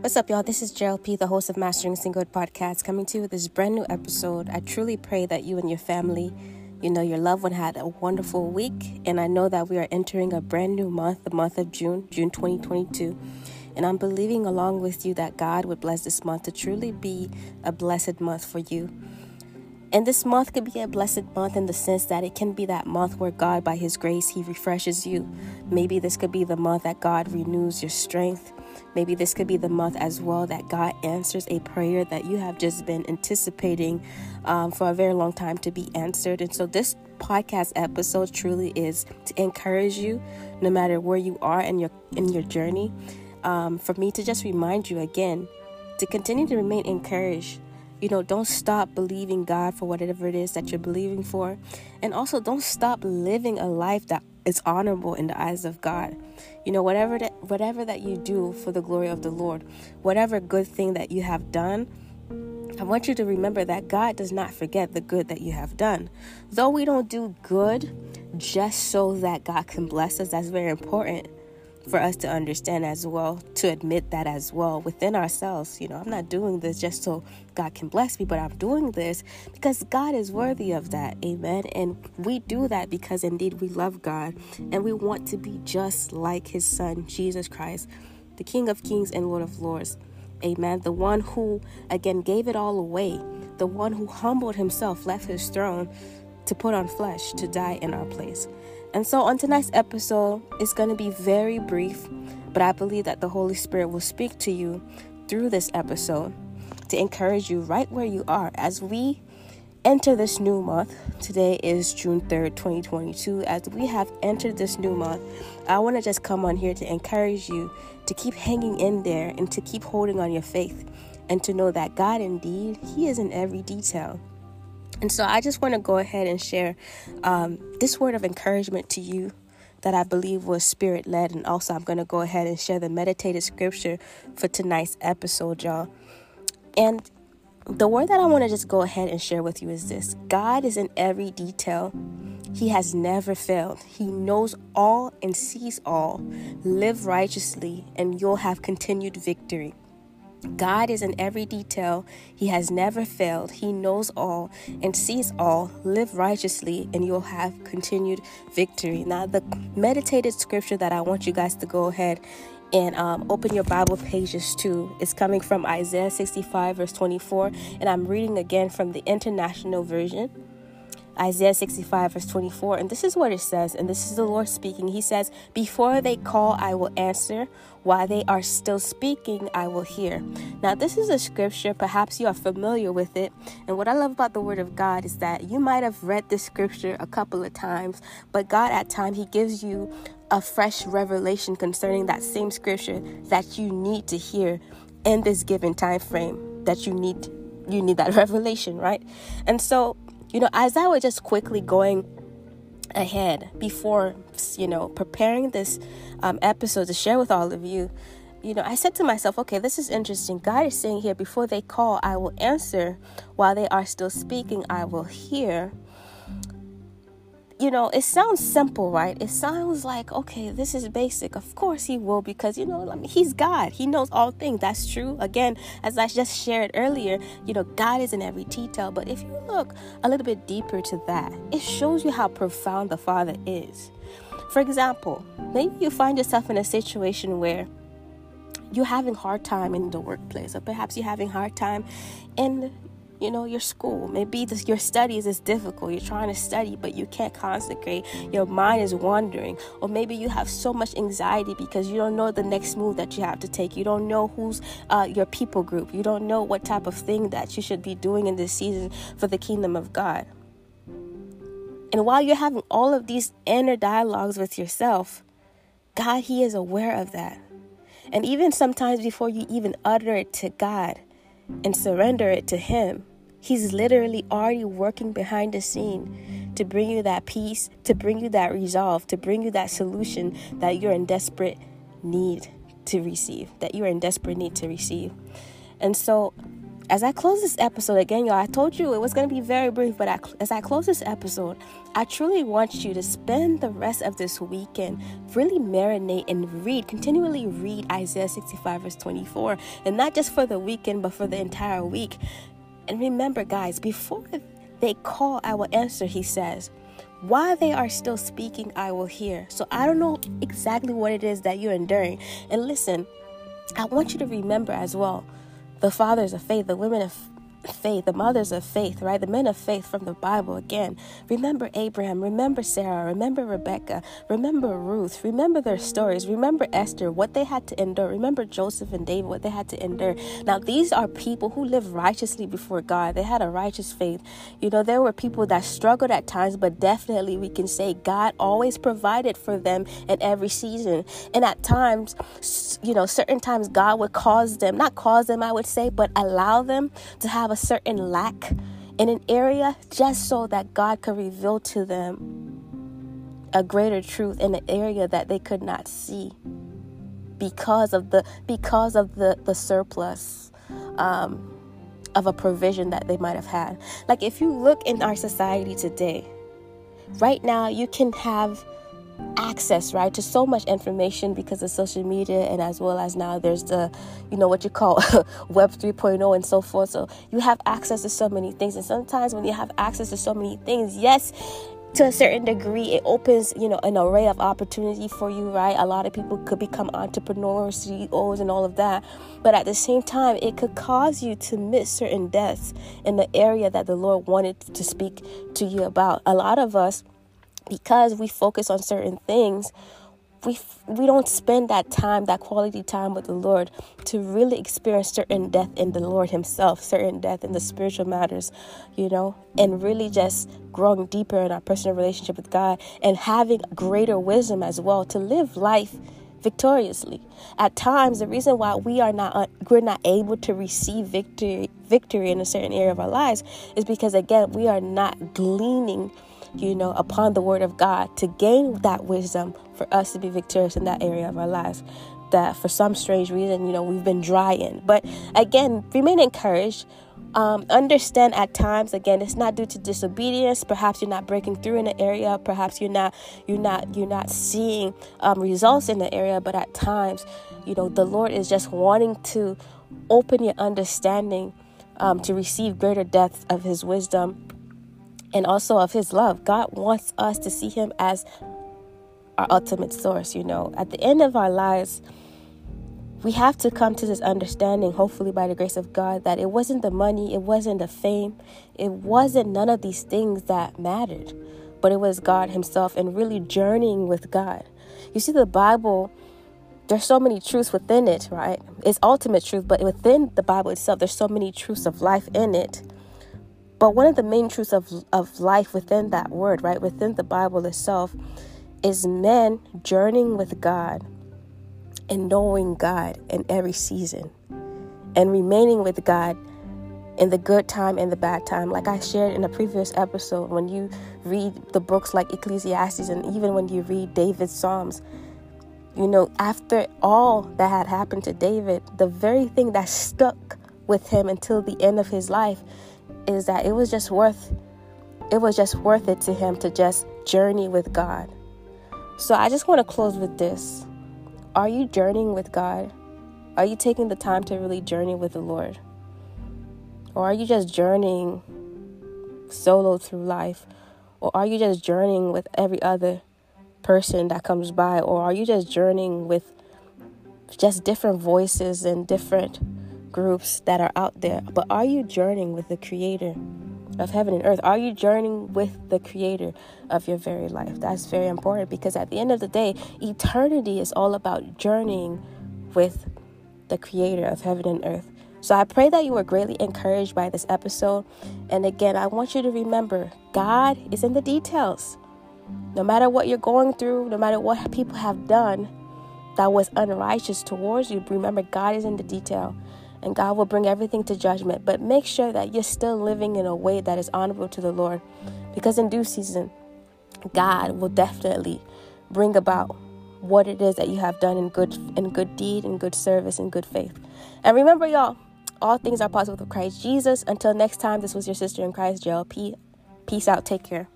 What's up, y'all? This is JLP, the host of Mastering Single podcast, coming to you with this brand new episode. I truly pray that you and your family, you know, your loved one had a wonderful week. And I know that we are entering a brand new month, the month of June, June 2022. And I'm believing along with you that God would bless this month to truly be a blessed month for you. And this month could be a blessed month in the sense that it can be that month where God, by His grace, He refreshes you. Maybe this could be the month that God renews your strength. Maybe this could be the month as well that God answers a prayer that you have just been anticipating um, for a very long time to be answered. And so, this podcast episode truly is to encourage you, no matter where you are in your in your journey. Um, for me to just remind you again to continue to remain encouraged you know, don't stop believing God for whatever it is that you're believing for. And also, don't stop living a life that is honorable in the eyes of God. You know, whatever that whatever that you do for the glory of the Lord, whatever good thing that you have done, I want you to remember that God does not forget the good that you have done. Though we don't do good just so that God can bless us, that's very important for us to understand as well, to admit that as well within ourselves. You know, I'm not doing this just so God can bless me, but I'm doing this because God is worthy of that. Amen. And we do that because indeed we love God and we want to be just like his son, Jesus Christ, the King of Kings and Lord of Lords. Amen. The one who, again, gave it all away, the one who humbled himself, left his throne to put on flesh to die in our place. And so, on tonight's episode, it's going to be very brief, but I believe that the Holy Spirit will speak to you through this episode to encourage you right where you are as we enter this new month. Today is June 3rd, 2022. As we have entered this new month, I want to just come on here to encourage you to keep hanging in there and to keep holding on your faith and to know that God indeed, He is in every detail. And so I just want to go ahead and share um, this word of encouragement to you that I believe was spirit led. And also, I'm going to go ahead and share the meditated scripture for tonight's episode, y'all. And the word that I want to just go ahead and share with you is this God is in every detail. He has never failed. He knows all and sees all. Live righteously, and you'll have continued victory. God is in every detail. He has never failed. He knows all and sees all. Live righteously, and you'll have continued victory. Now, the meditated scripture that I want you guys to go ahead and um, open your Bible pages to is coming from Isaiah 65, verse 24. And I'm reading again from the International Version. Isaiah 65, verse 24. And this is what it says, and this is the Lord speaking. He says, Before they call, I will answer. While they are still speaking, I will hear. Now, this is a scripture, perhaps you are familiar with it. And what I love about the Word of God is that you might have read this scripture a couple of times, but God, at times, He gives you a fresh revelation concerning that same scripture that you need to hear in this given time frame that you need you need that revelation right and so you know, as I was just quickly going ahead before, you know, preparing this um, episode to share with all of you, you know, I said to myself, okay, this is interesting. God is saying here, before they call, I will answer. While they are still speaking, I will hear you know, it sounds simple, right? It sounds like, okay, this is basic. Of course he will because, you know, I mean, he's God. He knows all things. That's true. Again, as I just shared earlier, you know, God is in every detail. But if you look a little bit deeper to that, it shows you how profound the Father is. For example, maybe you find yourself in a situation where you're having hard time in the workplace or perhaps you're having hard time in you know, your school. Maybe this, your studies is difficult. You're trying to study, but you can't concentrate. Your mind is wandering. Or maybe you have so much anxiety because you don't know the next move that you have to take. You don't know who's uh, your people group. You don't know what type of thing that you should be doing in this season for the kingdom of God. And while you're having all of these inner dialogues with yourself, God, He is aware of that. And even sometimes before you even utter it to God and surrender it to Him, He's literally already working behind the scene to bring you that peace, to bring you that resolve, to bring you that solution that you're in desperate need to receive, that you're in desperate need to receive. And so, as I close this episode, again, y'all, I told you it was going to be very brief, but I, as I close this episode, I truly want you to spend the rest of this weekend really marinate and read, continually read Isaiah 65, verse 24, and not just for the weekend, but for the entire week. And remember, guys, before they call, I will answer, he says. While they are still speaking, I will hear. So I don't know exactly what it is that you're enduring. And listen, I want you to remember as well the fathers of faith, the women of faith, the mothers of faith, right? The men of faith from the Bible again. Remember Abraham, remember Sarah, remember Rebecca, remember Ruth, remember their stories, remember Esther, what they had to endure, remember Joseph and David, what they had to endure. Now, these are people who lived righteously before God. They had a righteous faith. You know, there were people that struggled at times, but definitely we can say God always provided for them in every season. And at times, you know, certain times God would cause them, not cause them, I would say, but allow them to have a certain lack in an area just so that God could reveal to them a greater truth in an area that they could not see because of the because of the the surplus um, of a provision that they might have had. Like if you look in our society today, right now you can have access right to so much information because of social media and as well as now there's the you know what you call web 3.0 and so forth. So you have access to so many things. And sometimes when you have access to so many things yes to a certain degree it opens you know an array of opportunity for you right? A lot of people could become entrepreneurs ceos and all of that. But at the same time it could cause you to miss certain deaths in the area that the lord wanted to speak to you about. A lot of us because we focus on certain things we we don't spend that time that quality time with the lord to really experience certain death in the lord himself certain death in the spiritual matters you know and really just growing deeper in our personal relationship with god and having greater wisdom as well to live life victoriously. At times the reason why we are not uh, we're not able to receive victory victory in a certain area of our lives is because again we are not gleaning you know, upon the word of God to gain that wisdom for us to be victorious in that area of our lives. That for some strange reason, you know, we've been dry in. But again, remain encouraged. Um, understand at times again it's not due to disobedience. Perhaps you're not breaking through in the area. Perhaps you're not you're not you're not seeing um, results in the area. But at times you know the lord is just wanting to open your understanding um, to receive greater depth of his wisdom and also of His love. God wants us to see Him as our ultimate source, you know. At the end of our lives, we have to come to this understanding, hopefully by the grace of God, that it wasn't the money, it wasn't the fame, it wasn't none of these things that mattered, but it was God Himself and really journeying with God. You see, the Bible, there's so many truths within it, right? It's ultimate truth, but within the Bible itself, there's so many truths of life in it but one of the main truths of, of life within that word, right, within the Bible itself, is men journeying with God and knowing God in every season and remaining with God in the good time and the bad time. Like I shared in a previous episode, when you read the books like Ecclesiastes and even when you read David's Psalms, you know, after all that had happened to David, the very thing that stuck with him until the end of his life is that it was just worth it was just worth it to him to just journey with God. So I just want to close with this. Are you journeying with God? Are you taking the time to really journey with the Lord? Or are you just journeying solo through life? Or are you just journeying with every other person that comes by? Or are you just journeying with just different voices and different groups that are out there, but are you journeying with the creator of heaven and earth? Are you journeying with the creator of your very life? That's very important because at the end of the day, eternity is all about journeying with the creator of heaven and earth. So I pray that you were greatly encouraged by this episode. And again, I want you to remember God is in the details. No matter what you're going through, no matter what people have done that was unrighteous towards you, remember God is in the detail and God will bring everything to judgment. But make sure that you're still living in a way that is honorable to the Lord, because in due season, God will definitely bring about what it is that you have done in good in good deed and good service and good faith. And remember, y'all, all things are possible with Christ Jesus. Until next time, this was your sister in Christ, JLP. Peace out. Take care.